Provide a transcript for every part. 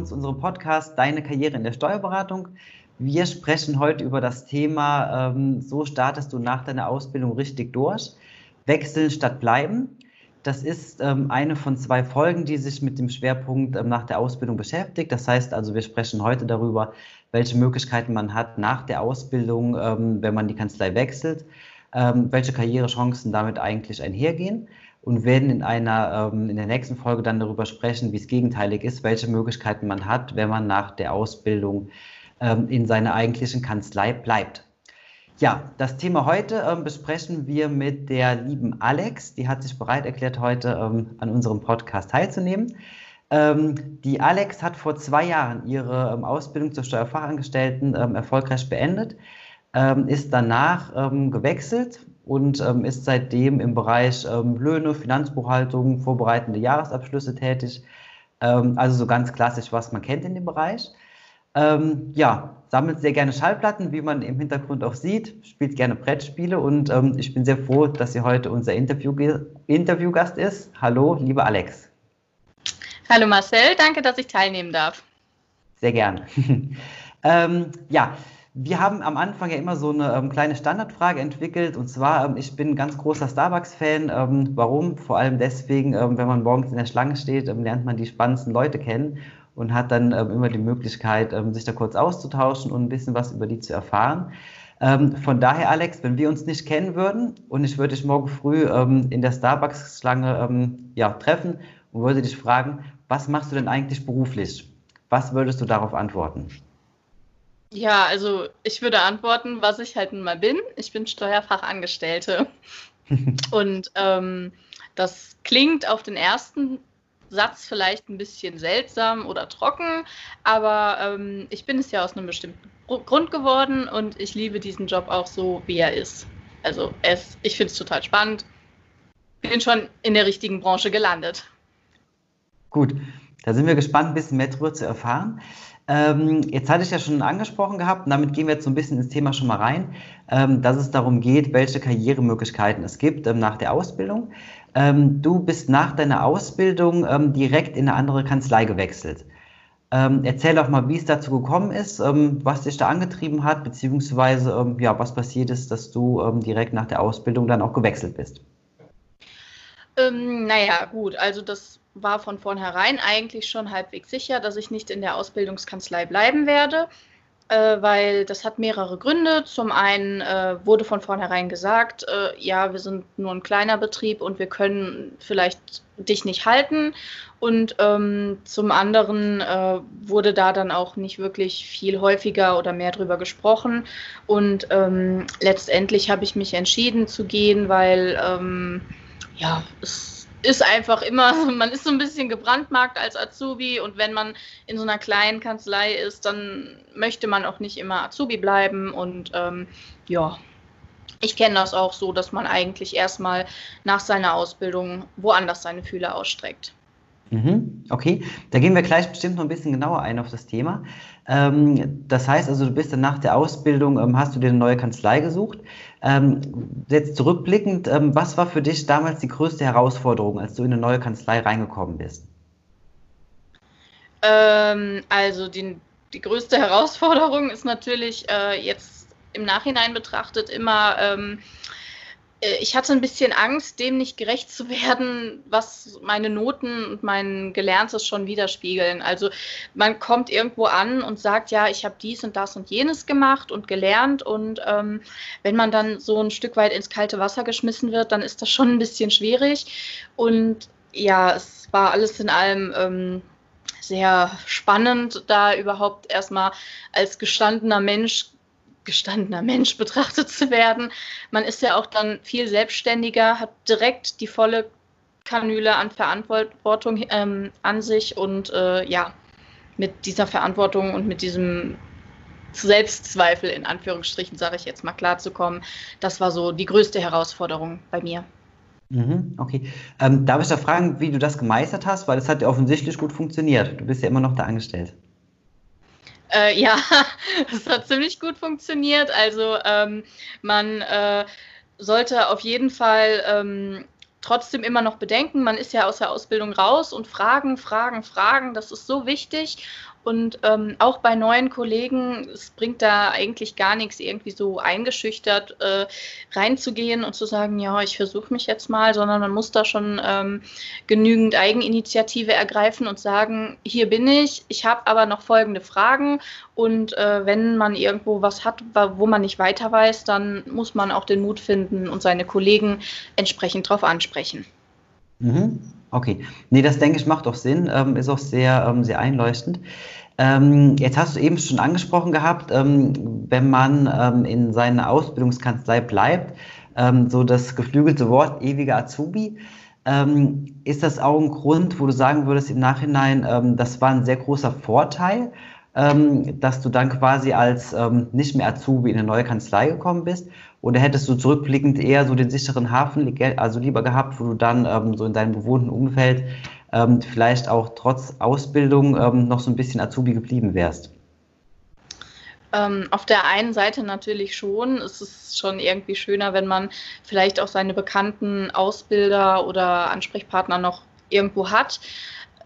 willkommen zu unserem Podcast Deine Karriere in der Steuerberatung. Wir sprechen heute über das Thema, ähm, so startest du nach deiner Ausbildung richtig durch. Wechseln statt bleiben. Das ist ähm, eine von zwei Folgen, die sich mit dem Schwerpunkt ähm, nach der Ausbildung beschäftigt. Das heißt also, wir sprechen heute darüber, welche Möglichkeiten man hat nach der Ausbildung, ähm, wenn man die Kanzlei wechselt, ähm, welche Karrierechancen damit eigentlich einhergehen und werden in einer ähm, in der nächsten Folge dann darüber sprechen, wie es gegenteilig ist, welche Möglichkeiten man hat, wenn man nach der Ausbildung ähm, in seiner eigentlichen Kanzlei bleibt. Ja, das Thema heute ähm, besprechen wir mit der lieben Alex. Die hat sich bereit erklärt, heute ähm, an unserem Podcast teilzunehmen. Ähm, die Alex hat vor zwei Jahren ihre ähm, Ausbildung zur Steuerfachangestellten erfolgreich beendet, ist danach gewechselt und ist seitdem im Bereich Löhne, Finanzbuchhaltung, vorbereitende Jahresabschlüsse tätig. also so ganz klassisch, was man kennt in dem Bereich. Ähm, ja, sammelt sehr gerne Schallplatten, wie man im Hintergrund auch sieht, spielt gerne Brettspiele und ähm, ich bin sehr froh, dass sie heute unser Interview Interviewgast ist. Hallo, lieber Alex. Hallo Marcel, danke, dass ich teilnehmen darf. Sehr gerne. ähm, ja, wir haben am Anfang ja immer so eine ähm, kleine Standardfrage entwickelt und zwar, ähm, ich bin ein ganz großer Starbucks-Fan. Ähm, warum? Vor allem deswegen, ähm, wenn man morgens in der Schlange steht, ähm, lernt man die spannendsten Leute kennen und hat dann ähm, immer die Möglichkeit, sich da kurz auszutauschen und ein bisschen was über die zu erfahren. Von daher, Alex, wenn wir uns nicht kennen würden und ich würde dich morgen früh in der Starbucks-Schlange ja, treffen und würde dich fragen, was machst du denn eigentlich beruflich? Was würdest du darauf antworten? Ja, also ich würde antworten, was ich halt nun mal bin. Ich bin Steuerfachangestellte. und ähm, das klingt auf den ersten Satz vielleicht ein bisschen seltsam oder trocken, aber ähm, ich bin es ja aus einem bestimmten Grund geworden und ich liebe diesen Job auch so, wie er ist. Also es, ich finde es total spannend. Bin schon in der richtigen Branche gelandet. Gut, da sind wir gespannt, ein bisschen mehr darüber zu erfahren. Ähm, jetzt hatte ich ja schon angesprochen gehabt, und damit gehen wir jetzt so ein bisschen ins Thema schon mal rein, ähm, dass es darum geht, welche Karrieremöglichkeiten es gibt ähm, nach der Ausbildung. Ähm, du bist nach deiner Ausbildung ähm, direkt in eine andere Kanzlei gewechselt. Ähm, erzähl doch mal, wie es dazu gekommen ist, was dich da angetrieben hat, beziehungsweise ja, was passiert ist, dass du direkt nach der Ausbildung dann auch gewechselt bist. Ähm, naja, gut, also das war von vornherein eigentlich schon halbwegs sicher, dass ich nicht in der Ausbildungskanzlei bleiben werde äh, weil das hat mehrere Gründe. Zum einen äh, wurde von vornherein gesagt, äh, ja, wir sind nur ein kleiner Betrieb und wir können vielleicht dich nicht halten. Und ähm, zum anderen äh, wurde da dann auch nicht wirklich viel häufiger oder mehr drüber gesprochen. Und ähm, letztendlich habe ich mich entschieden zu gehen, weil ähm, ja, es ist einfach immer, man ist so ein bisschen gebrandmarkt als Azubi und wenn man in so einer kleinen Kanzlei ist, dann möchte man auch nicht immer Azubi bleiben und ähm, ja, ich kenne das auch so, dass man eigentlich erstmal nach seiner Ausbildung woanders seine Fühler ausstreckt. Mhm, okay, da gehen wir gleich bestimmt noch ein bisschen genauer ein auf das Thema. Ähm, das heißt also, du bist dann nach der Ausbildung, ähm, hast du dir eine neue Kanzlei gesucht. Ähm, jetzt zurückblickend, ähm, was war für dich damals die größte Herausforderung, als du in eine neue Kanzlei reingekommen bist? Ähm, also die, die größte Herausforderung ist natürlich äh, jetzt im Nachhinein betrachtet immer ich hatte ein bisschen Angst, dem nicht gerecht zu werden, was meine Noten und mein Gelerntes schon widerspiegeln. Also man kommt irgendwo an und sagt, ja, ich habe dies und das und jenes gemacht und gelernt. Und ähm, wenn man dann so ein Stück weit ins kalte Wasser geschmissen wird, dann ist das schon ein bisschen schwierig. Und ja, es war alles in allem ähm, sehr spannend, da überhaupt erstmal als gestandener Mensch gestandener Mensch betrachtet zu werden. Man ist ja auch dann viel selbstständiger, hat direkt die volle Kanüle an Verantwortung ähm, an sich und äh, ja, mit dieser Verantwortung und mit diesem Selbstzweifel in Anführungsstrichen, sage ich jetzt mal, klarzukommen, das war so die größte Herausforderung bei mir. Mhm, okay. Ähm, darf ich da fragen, wie du das gemeistert hast? Weil das hat ja offensichtlich gut funktioniert. Du bist ja immer noch da angestellt. Äh, ja, es hat ziemlich gut funktioniert. Also ähm, man äh, sollte auf jeden Fall ähm, trotzdem immer noch Bedenken. Man ist ja aus der Ausbildung raus und Fragen, Fragen, Fragen, das ist so wichtig. Und ähm, auch bei neuen Kollegen, es bringt da eigentlich gar nichts, irgendwie so eingeschüchtert äh, reinzugehen und zu sagen, ja, ich versuche mich jetzt mal, sondern man muss da schon ähm, genügend Eigeninitiative ergreifen und sagen, hier bin ich, ich habe aber noch folgende Fragen und äh, wenn man irgendwo was hat, wo man nicht weiter weiß, dann muss man auch den Mut finden und seine Kollegen entsprechend darauf ansprechen. Mhm. Okay, nee, das denke ich macht doch Sinn, ähm, ist auch sehr, ähm, sehr einleuchtend. Ähm, jetzt hast du eben schon angesprochen gehabt, ähm, wenn man ähm, in seiner Ausbildungskanzlei bleibt, ähm, so das geflügelte Wort ewiger Azubi. ist das auch ein Grund, wo du sagen würdest im Nachhinein, das war ein sehr großer Vorteil, dass du dann quasi als nicht mehr Azubi in eine neue Kanzlei gekommen bist? Oder hättest du zurückblickend eher so den sicheren Hafen, also lieber gehabt, wo du dann ähm, so in deinem bewohnten Umfeld ähm, vielleicht auch trotz Ausbildung ähm, noch so ein bisschen Azubi geblieben wärst? Ähm, auf der einen Seite natürlich schon. Es ist schon irgendwie schöner, wenn man vielleicht auch seine bekannten Ausbilder oder Ansprechpartner noch irgendwo hat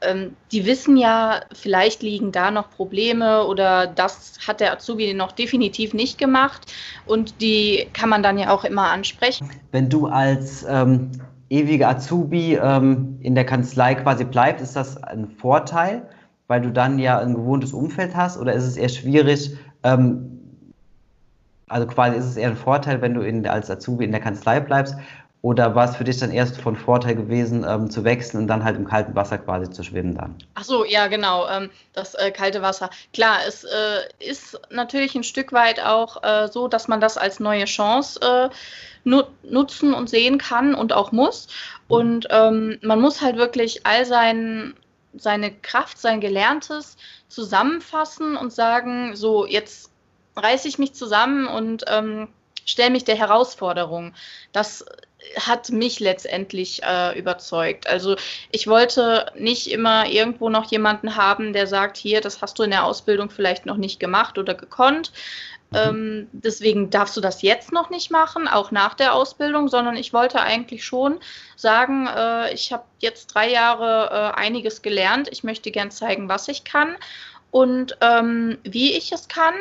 ähm, die wissen ja, vielleicht liegen da noch Probleme oder das hat der Azubi noch definitiv nicht gemacht und die kann man dann ja auch immer ansprechen. Wenn du als ähm, ewiger Azubi ähm, in der Kanzlei quasi bleibst, ist das ein Vorteil, weil du dann ja ein gewohntes Umfeld hast oder ist es eher schwierig, ähm, also quasi ist es eher ein Vorteil, wenn du in, als Azubi in der Kanzlei bleibst oder war es für dich dann erst von Vorteil gewesen, ähm, zu wechseln und dann halt im kalten Wasser quasi zu schwimmen dann? Ach so, ja, genau, ähm, das äh, kalte Wasser. Klar, es äh, ist natürlich ein Stück weit auch äh, so, dass man das als neue Chance äh, nut nutzen und sehen kann und auch muss. Und ähm, man muss halt wirklich all sein, seine Kraft, sein Gelerntes zusammenfassen und sagen, so, jetzt reiße ich mich zusammen und ähm, stelle mich der Herausforderung. Das hat mich letztendlich äh, überzeugt. Also ich wollte nicht immer irgendwo noch jemanden haben, der sagt, hier, das hast du in der Ausbildung vielleicht noch nicht gemacht oder gekonnt. Mhm. Ähm, deswegen darfst du das jetzt noch nicht machen, auch nach der Ausbildung, sondern ich wollte eigentlich schon sagen, äh, ich habe jetzt drei Jahre äh, einiges gelernt. Ich möchte gern zeigen, was ich kann und ähm, wie ich es kann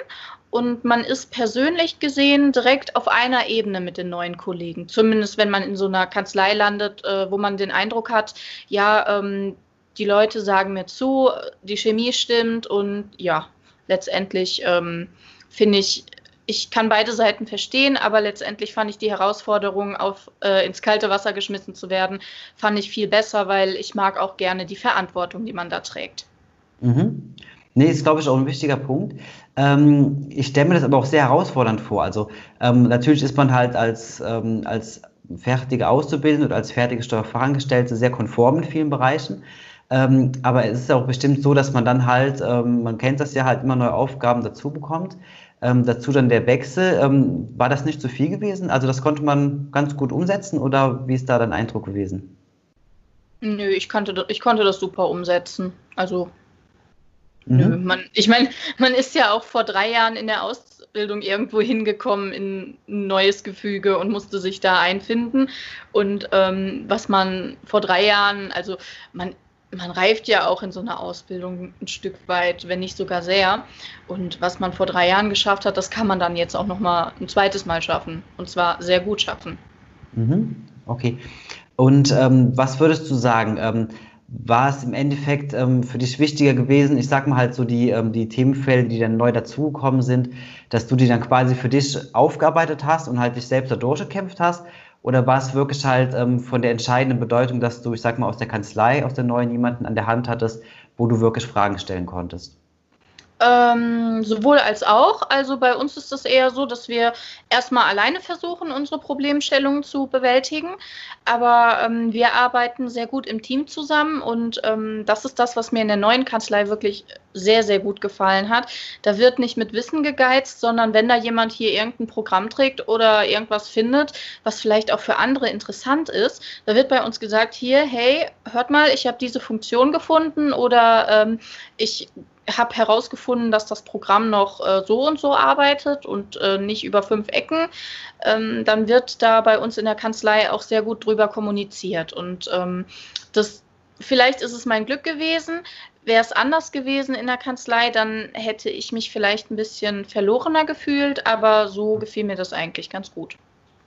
und man ist persönlich gesehen direkt auf einer Ebene mit den neuen Kollegen. Zumindest wenn man in so einer Kanzlei landet, äh, wo man den Eindruck hat, ja, ähm, die Leute sagen mir zu, die Chemie stimmt und ja, letztendlich ähm, finde ich, ich kann beide Seiten verstehen, aber letztendlich fand ich die Herausforderung, auf, äh, ins kalte Wasser geschmissen zu werden, fand ich viel besser, weil ich mag auch gerne die Verantwortung, die man da trägt. Mhm. Nee, ist, glaube ich, auch ein wichtiger Punkt. Ähm, ich stelle mir das aber auch sehr herausfordernd vor. Also ähm, natürlich ist man halt als, ähm, als fertige Auszubildende oder als fertige Steuerfachangestellte sehr konform in vielen Bereichen. Ähm, aber es ist auch bestimmt so, dass man dann halt, ähm, man kennt das ja halt immer neue Aufgaben dazu bekommt. Ähm, dazu dann der Wechsel. war das nicht zu viel gewesen? Also das konnte man ganz gut umsetzen oder wie ist da dein Eindruck gewesen? Nö, ich, kannte, ich konnte das super umsetzen. Also Mhm. Man, ich meine, man ist ja auch vor drei Jahren in der Ausbildung irgendwo hingekommen in ein neues Gefüge und musste sich da einfinden. Und ähm, was man vor drei Jahren, also man, man reift ja auch in so einer Ausbildung ein Stück weit, wenn nicht sogar sehr. Und was man vor drei Jahren geschafft hat, das kann man dann jetzt auch noch mal ein zweites Mal schaffen. Und zwar sehr gut schaffen. Mhm. Okay. Und ähm, was würdest du sagen? Ähm, war es im Endeffekt ähm, für dich wichtiger gewesen, ich sag mal halt so die, ähm, die Themenfelder, die dann neu dazugekommen sind, dass du die dann quasi für dich aufgearbeitet hast und halt dich selbst da durchgekämpft hast? Oder war es wirklich halt ähm, von der entscheidenden Bedeutung, dass du, ich sag mal, aus der Kanzlei, aus der neuen jemanden an der Hand hattest, wo du wirklich Fragen stellen konntest? Ähm, sowohl als auch. Also bei uns ist es eher so, dass wir erstmal alleine versuchen, unsere Problemstellungen zu bewältigen. Aber ähm, wir arbeiten sehr gut im Team zusammen und ähm, das ist das, was mir in der neuen Kanzlei wirklich sehr, sehr gut gefallen hat. Da wird nicht mit Wissen gegeizt, sondern wenn da jemand hier irgendein Programm trägt oder irgendwas findet, was vielleicht auch für andere interessant ist, da wird bei uns gesagt, hier, hey, hört mal, ich habe diese Funktion gefunden oder ähm, ich habe herausgefunden, dass das Programm noch äh, so und so arbeitet und äh, nicht über fünf Ecken, ähm, dann wird da bei uns in der Kanzlei auch sehr gut drüber kommuniziert. Und ähm, das vielleicht ist es mein Glück gewesen. Wäre es anders gewesen in der Kanzlei, dann hätte ich mich vielleicht ein bisschen verlorener gefühlt, aber so gefiel mir das eigentlich ganz gut.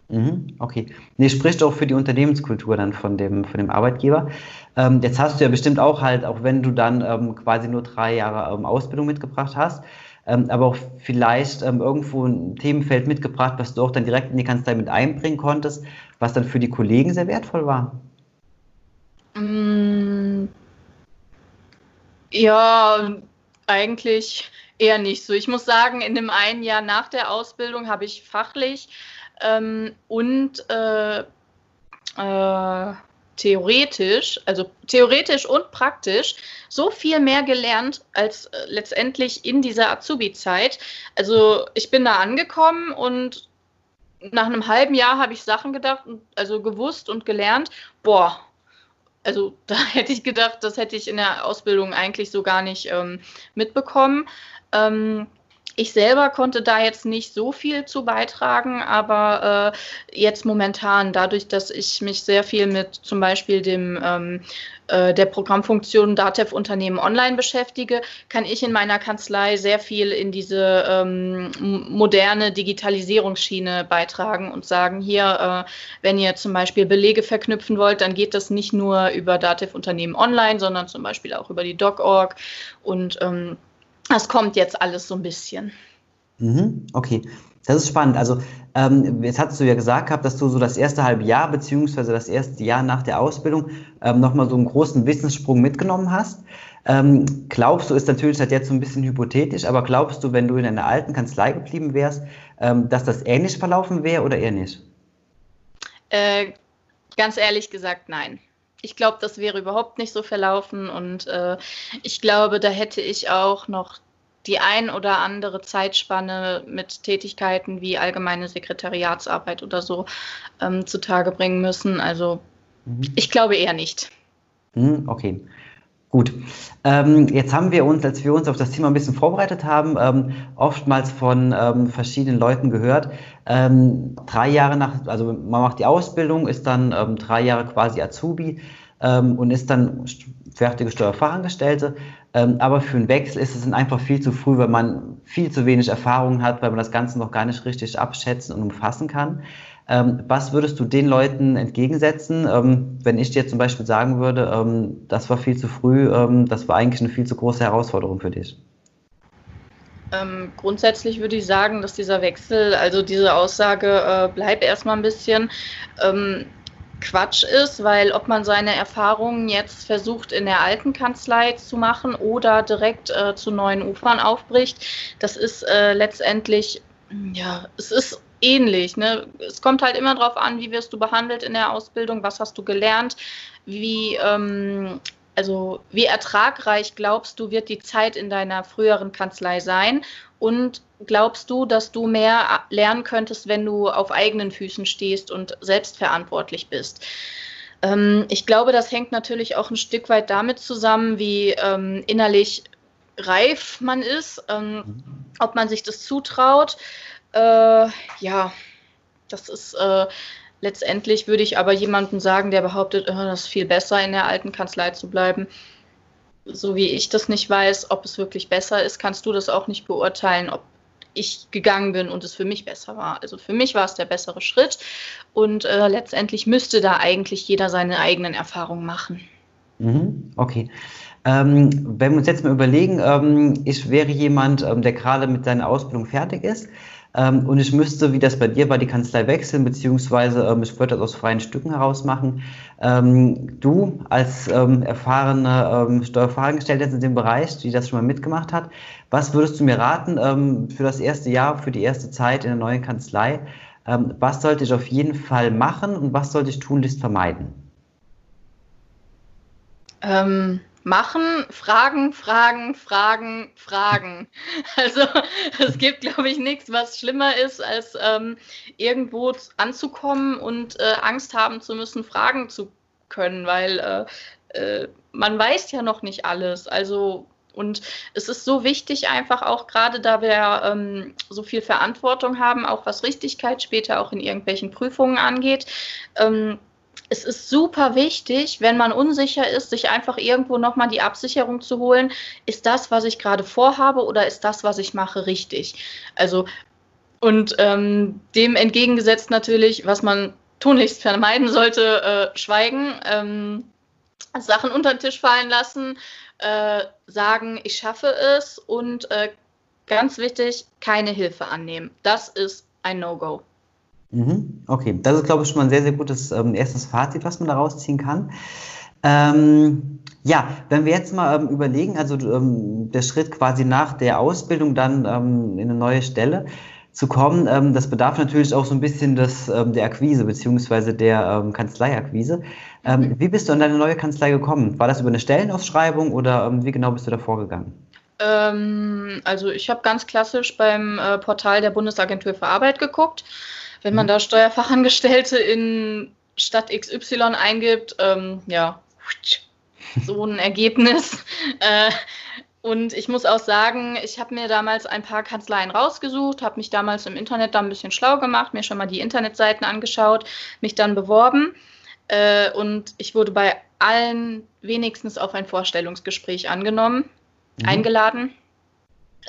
Mhm, okay. Nee, spricht auch für die Unternehmenskultur dann von dem, von dem Arbeitgeber. Ähm, jetzt hast du ja bestimmt auch halt, auch wenn du dann ähm, quasi nur drei Jahre ähm, Ausbildung mitgebracht hast, ähm, aber auch vielleicht ähm, irgendwo ein Themenfeld mitgebracht, was du auch dann direkt in die Kanzlei mit einbringen konntest, was dann für die Kollegen sehr wertvoll war. Mm, ja, eigentlich eher nicht so. Ich muss sagen, in dem einen Jahr nach der Ausbildung habe ich fachlich ähm, und äh, äh, theoretisch, also theoretisch und praktisch, so viel mehr gelernt als äh, letztendlich in dieser Azubi-Zeit. Also ich bin da angekommen und nach einem halben Jahr habe ich Sachen gedacht, also gewusst und gelernt, boah, also da hätte ich gedacht, das hätte ich in der Ausbildung eigentlich so gar nicht ähm, mitbekommen. Ähm, ich selber konnte da jetzt nicht so viel zu beitragen, aber äh, jetzt momentan, dadurch, dass ich mich sehr viel mit zum Beispiel dem ähm, äh, der Programmfunktion DATEV Unternehmen online beschäftige, kann ich in meiner Kanzlei sehr viel in diese ähm, moderne Digitalisierungsschiene beitragen und sagen, hier, äh, wenn ihr zum Beispiel Belege verknüpfen wollt, dann geht das nicht nur über DATEV Unternehmen online, sondern zum Beispiel auch über die DocOrg und ähm, das kommt jetzt alles so ein bisschen. Mhm, okay, das ist spannend. Also ähm, jetzt hattest du ja gesagt gehabt, dass du so das erste halbe Jahr beziehungsweise das erste Jahr nach der Ausbildung ähm, nochmal so einen großen Wissenssprung mitgenommen hast. Ähm, glaubst du, ist natürlich das jetzt so ein bisschen hypothetisch, aber glaubst du, wenn du in einer alten Kanzlei geblieben wärst, ähm, dass das ähnlich verlaufen wäre oder eher nicht? Äh, ganz ehrlich gesagt, nein ich glaube, das wäre überhaupt nicht so verlaufen und äh, ich glaube, da hätte ich auch noch die ein oder andere Zeitspanne mit Tätigkeiten wie allgemeine Sekretariatsarbeit oder so ähm, zutage bringen müssen. Also mhm. ich glaube eher nicht. Mhm, okay. Gut, ähm, jetzt haben wir uns, als wir uns auf das Thema ein bisschen vorbereitet haben, ähm, oftmals von ähm, verschiedenen Leuten gehört, ähm, drei Jahre nach, also man macht die Ausbildung, ist dann ähm, drei Jahre quasi Azubi ähm, und ist dann fertige Steuerfachangestellte. aber für einen Wechsel ist es einfach viel zu früh, weil man viel zu wenig Erfahrung hat, weil man das Ganze noch gar nicht richtig abschätzen und umfassen kann. Ähm, was würdest du den Leuten entgegensetzen, ähm, wenn ich dir zum Beispiel sagen würde, ähm, das war viel zu früh, ähm, das war eigentlich eine viel zu große Herausforderung für dich? Ähm, grundsätzlich würde ich sagen, dass dieser Wechsel, also diese Aussage, äh, bleib erstmal ein bisschen. Ähm, Quatsch ist, weil ob man seine Erfahrungen jetzt versucht in der alten Kanzlei zu machen oder direkt äh, zu neuen Ufern aufbricht, das ist äh, letztendlich, ja, es ist ähnlich. Ne? Es kommt halt immer darauf an, wie wirst du behandelt in der Ausbildung, was hast du gelernt, wie, ähm, also wie ertragreich glaubst du, wird die Zeit in deiner früheren Kanzlei sein und glaubst du, dass du mehr lernen könntest, wenn du auf eigenen Füßen stehst und selbstverantwortlich bist? Ähm, ich glaube, das hängt natürlich auch ein Stück weit damit zusammen, wie ähm, innerlich reif man ist, ähm, mhm. ob man sich das zutraut. Äh, ja, das ist äh, letztendlich, würde ich aber jemandem sagen, der behauptet, äh, das ist viel besser, in der alten Kanzlei zu bleiben. So wie ich das nicht weiß, ob es wirklich besser ist, kannst du das auch nicht beurteilen, ob ich gegangen bin und es für mich besser war. Also für mich war es der bessere Schritt und äh, letztendlich müsste da eigentlich jeder seine eigenen Erfahrungen machen. Mhm, okay. Ähm, wenn wir uns jetzt mal überlegen, ähm, ich wäre jemand, ähm, der gerade mit seiner Ausbildung fertig ist ähm, und ich müsste, wie das bei dir war, die Kanzlei wechseln, beziehungsweise ähm, ich würde das aus freien Stücken heraus machen. Ähm, du als ähm, erfahrene ähm, Steuerfachangestellte in dem Bereich, die das schon mal mitgemacht hat, was würdest du mir raten ähm, für das erste Jahr, für die erste Zeit in der neuen Kanzlei? Ähm, was sollte ich auf jeden Fall machen und was sollte ich tunlichst vermeiden? Ähm, machen, fragen, fragen, fragen, fragen. Also es gibt, glaube ich, nichts, was schlimmer ist, als ähm, irgendwo anzukommen und äh, Angst haben zu müssen, fragen zu können, weil äh, äh, man weiß ja noch nicht alles. Also Und es ist so wichtig, einfach auch gerade da wir ähm, so viel Verantwortung haben, auch was Richtigkeit später auch in irgendwelchen Prüfungen angeht. Ähm, es ist super wichtig, wenn man unsicher ist, sich einfach irgendwo nochmal die Absicherung zu holen. Ist das, was ich gerade vorhabe oder ist das, was ich mache, richtig? Also, und ähm, dem entgegengesetzt natürlich, was man tunlichst vermeiden sollte, äh, schweigen, ähm, Sachen unter den Tisch fallen lassen, äh, sagen, ich schaffe es und äh, ganz wichtig, keine Hilfe annehmen. Das ist ein No-Go. Mhm. Okay, das ist, glaube ich, schon mal ein sehr, sehr gutes ähm, erstes Fazit, was man daraus ziehen kann. Ähm, ja, wenn wir jetzt mal ähm, überlegen, also ähm, der Schritt quasi nach der Ausbildung dann ähm, in eine neue Stelle zu kommen, ähm, das bedarf natürlich auch so ein bisschen des, der Akquise beziehungsweise der Kanzleiakquise. Mhm. Wie bist du an deine neue Kanzlei gekommen? War das über eine Stellenausschreibung oder wie genau bist du da vorgegangen? also ich habe ganz klassisch beim äh, Portal der Bundesagentur für Arbeit geguckt wenn man da Steuerfachangestellte in Stadt XY eingibt, ähm, ja, so ein Ergebnis. Äh, und ich muss auch sagen, ich habe mir damals ein paar Kanzleien rausgesucht, habe mich damals im Internet da ein bisschen schlau gemacht, mir schon mal die Internetseiten angeschaut, mich dann beworben. Äh, und ich wurde bei allen wenigstens auf ein Vorstellungsgespräch angenommen, mhm. eingeladen.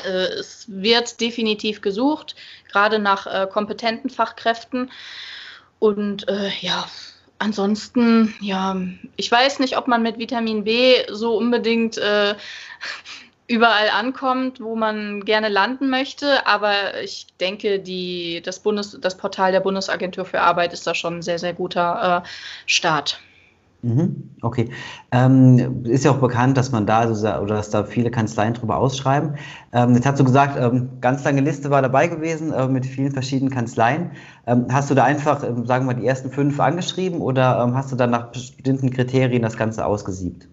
Äh, es wird definitiv gesucht, gerade nach äh, kompetenten Fachkräften. Und äh, ja, ansonsten, ja, ich weiß nicht, ob man mit Vitamin B so unbedingt äh, überall ankommt, wo man gerne landen möchte. Aber ich denke, die, das, Bundes, das Portal der Bundesagentur für Arbeit ist da schon ein sehr, sehr guter äh, Start. Mhm, okay. Ähm, ist ja auch bekannt, dass man da oder dass da viele Kanzleien drüber ausschreiben. Ähm, jetzt hast du gesagt, ähm, ganz lange Liste war dabei gewesen äh, mit vielen verschiedenen Kanzleien. Ähm, hast du da einfach, ähm, sagen wir mal, die ersten fünf angeschrieben oder ähm, hast du dann nach bestimmten Kriterien das Ganze ausgesiebt?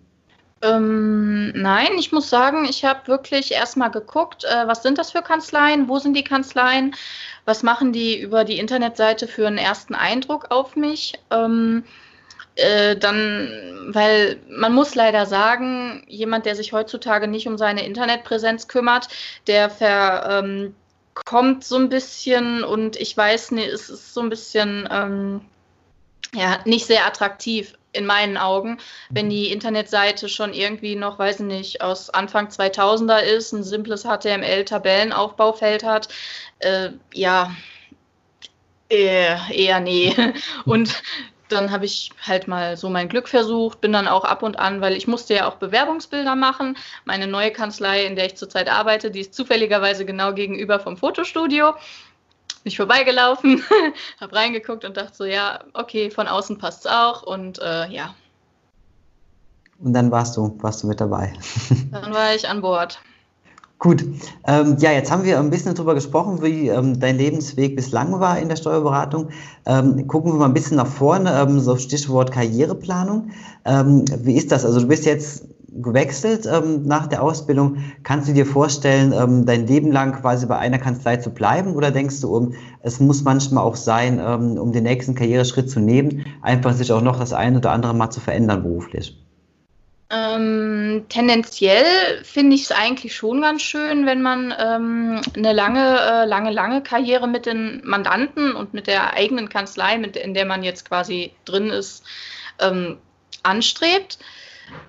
nein, ich muss sagen, ich habe wirklich erstmal geguckt, äh, was sind das für Kanzleien, wo sind die Kanzleien, was machen die über die Internetseite für einen ersten Eindruck auf mich. Äh, dann, weil man muss leider sagen, jemand, der sich heutzutage nicht um seine Internetpräsenz kümmert, der verkommt ähm, so ein bisschen und ich weiß nicht, es ist so ein bisschen ähm, ja, nicht sehr attraktiv in meinen Augen, wenn die Internetseite schon irgendwie noch, weiß ich nicht, aus Anfang 2000er ist, ein simples HTML-Tabellenaufbaufeld hat. Äh, ja, eher, eher nee. Und dann habe ich halt mal so mein Glück versucht, bin dann auch ab und an, weil ich musste ja auch Bewerbungsbilder machen. Meine neue Kanzlei, in der ich zurzeit arbeite, die ist zufälligerweise genau gegenüber vom Fotostudio. Bin ich vorbeigelaufen, habe reingeguckt und dachte so, ja, okay, von außen passt es auch und äh, ja. Und dann warst du, warst du mit dabei. dann war ich an Bord. Gut, ähm, ja, jetzt haben wir ein bisschen darüber gesprochen, wie ähm, dein Lebensweg bislang war in der Steuerberatung. Ähm, gucken wir mal ein bisschen nach vorne, ähm, so Stichwort Karriereplanung. Ähm, wie ist das? Also du bist jetzt gewechselt ähm, nach der Ausbildung. Kannst du dir vorstellen, dein Leben lang quasi bei einer Kanzlei zu bleiben oder denkst du, um, es muss manchmal auch sein, um den nächsten Karriereschritt zu nehmen, einfach sich auch noch das eine oder andere mal zu verändern beruflich? Ähm, tendenziell finde ich es eigentlich schon ganz schön, wenn man ähm, eine lange, äh, lange, lange Karriere mit den Mandanten und mit der eigenen Kanzlei, mit, in der man jetzt quasi drin ist, ähm, anstrebt.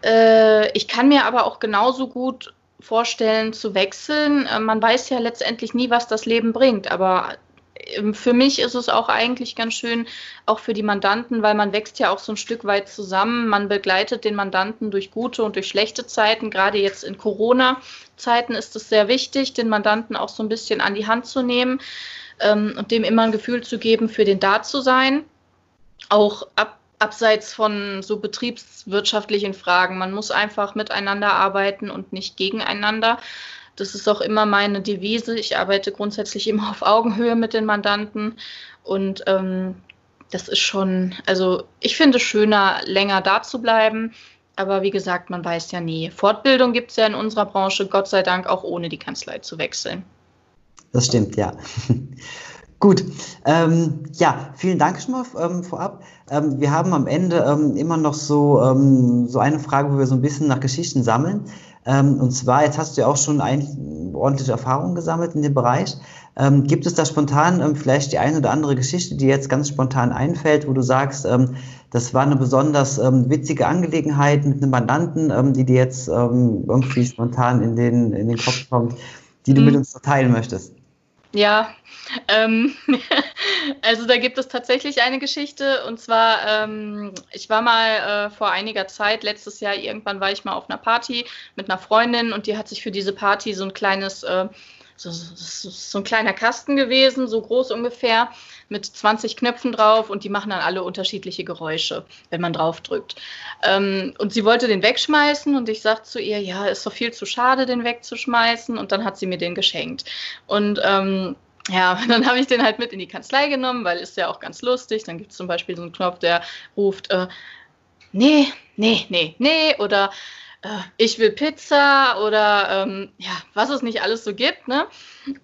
Äh, ich kann mir aber auch genauso gut vorstellen zu wechseln. Äh, man weiß ja letztendlich nie, was das Leben bringt, aber für mich ist es auch eigentlich ganz schön, auch für die Mandanten, weil man wächst ja auch so ein Stück weit zusammen. Man begleitet den Mandanten durch gute und durch schlechte Zeiten. Gerade jetzt in Corona-Zeiten ist es sehr wichtig, den Mandanten auch so ein bisschen an die Hand zu nehmen ähm, und dem immer ein Gefühl zu geben, für den da zu sein. Auch ab, abseits von so betriebswirtschaftlichen Fragen. Man muss einfach miteinander arbeiten und nicht gegeneinander. Das ist auch immer meine Devise. Ich arbeite grundsätzlich immer auf Augenhöhe mit den Mandanten und ähm, das ist schon, also ich finde es schöner, länger da zu bleiben. Aber wie gesagt, man weiß ja nie. Fortbildung gibt es ja in unserer Branche, Gott sei Dank, auch ohne die Kanzlei zu wechseln. Das stimmt, ja. Gut, ähm, ja, vielen Dank schon mal ähm, vorab. Ähm, wir haben am Ende ähm, immer noch so, ähm, so eine Frage, wo wir so ein bisschen nach Geschichten sammeln. Ähm, und zwar, jetzt hast du ja auch schon ein, ordentliche Erfahrungen gesammelt in dem Bereich. gibt es da spontan vielleicht die eine oder andere Geschichte, die jetzt ganz spontan einfällt, wo du sagst, das war eine besonders witzige Angelegenheit mit einem Mandanten, die dir jetzt irgendwie spontan in den, in den Kopf kommt, die du mhm. mit uns teilen möchtest? Ja, ähm, also da gibt es tatsächlich eine Geschichte und zwar, ähm, ich war mal äh, vor einiger Zeit, letztes Jahr irgendwann war ich mal auf einer Party mit einer Freundin und die hat sich für diese Party so ein kleines, äh, so, so, so, ein kleiner Kasten gewesen, so groß ungefähr, mit 20 Knöpfen drauf und die machen dann alle unterschiedliche Geräusche, wenn man drauf drückt. Ähm, und sie wollte den wegschmeißen und ich sagte zu ihr, ja, ist doch viel zu schade, den wegzuschmeißen und dann hat sie mir den geschenkt. Und ähm, ja, dann habe ich den halt mit in die Kanzlei genommen, weil ist ja auch ganz lustig. Dann gibt es zum Beispiel so einen Knopf, der ruft, äh, nee, nee, nee, nee, oder äh, ich will Pizza oder ähm, ja, was es nicht alles so gibt. Ne?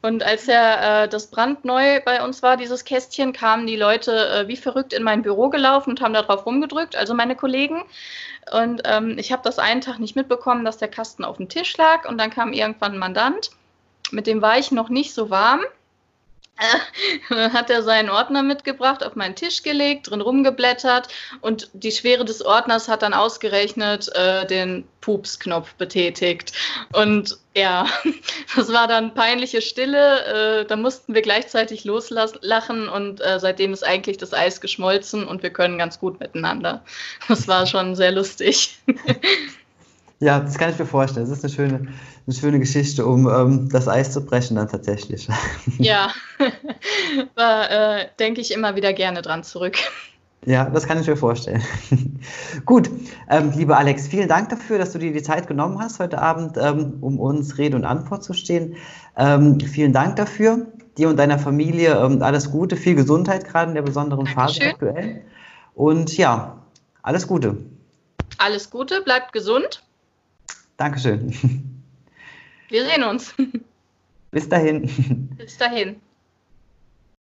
Und als ja äh, das brandneu bei uns war, dieses Kästchen, kamen die Leute äh, wie verrückt in mein Büro gelaufen und haben da drauf rumgedrückt, also meine Kollegen. Und ähm, ich habe das einen Tag nicht mitbekommen, dass der Kasten auf dem Tisch lag. Und dann kam irgendwann ein Mandant, mit dem war ich noch nicht so warm. Dann hat er seinen Ordner mitgebracht, auf meinen Tisch gelegt, drin rumgeblättert und die Schwere des Ordners hat dann ausgerechnet äh, den Pups-Knopf betätigt. Und ja, das war dann peinliche Stille. Äh, da mussten wir gleichzeitig loslachen und äh, seitdem ist eigentlich das Eis geschmolzen und wir können ganz gut miteinander. Das war schon sehr lustig. Ja, das kann ich mir vorstellen. Das ist eine schöne, eine schöne Geschichte, um ähm, das Eis zu brechen dann tatsächlich. Ja, da äh, denke ich immer wieder gerne dran zurück. Ja, das kann ich mir vorstellen. Gut, ähm, lieber Alex, vielen Dank dafür, dass du dir die Zeit genommen hast heute Abend, ähm, um uns Rede und Antwort zu stehen. Ähm, vielen Dank dafür. Dir und deiner Familie ähm, alles Gute, viel Gesundheit gerade in der besonderen Dankeschön. Phase aktuell. Und ja, alles Gute. Alles Gute, bleibt gesund. Dankeschön. Wir sehen uns. Bis dahin. Bis dahin.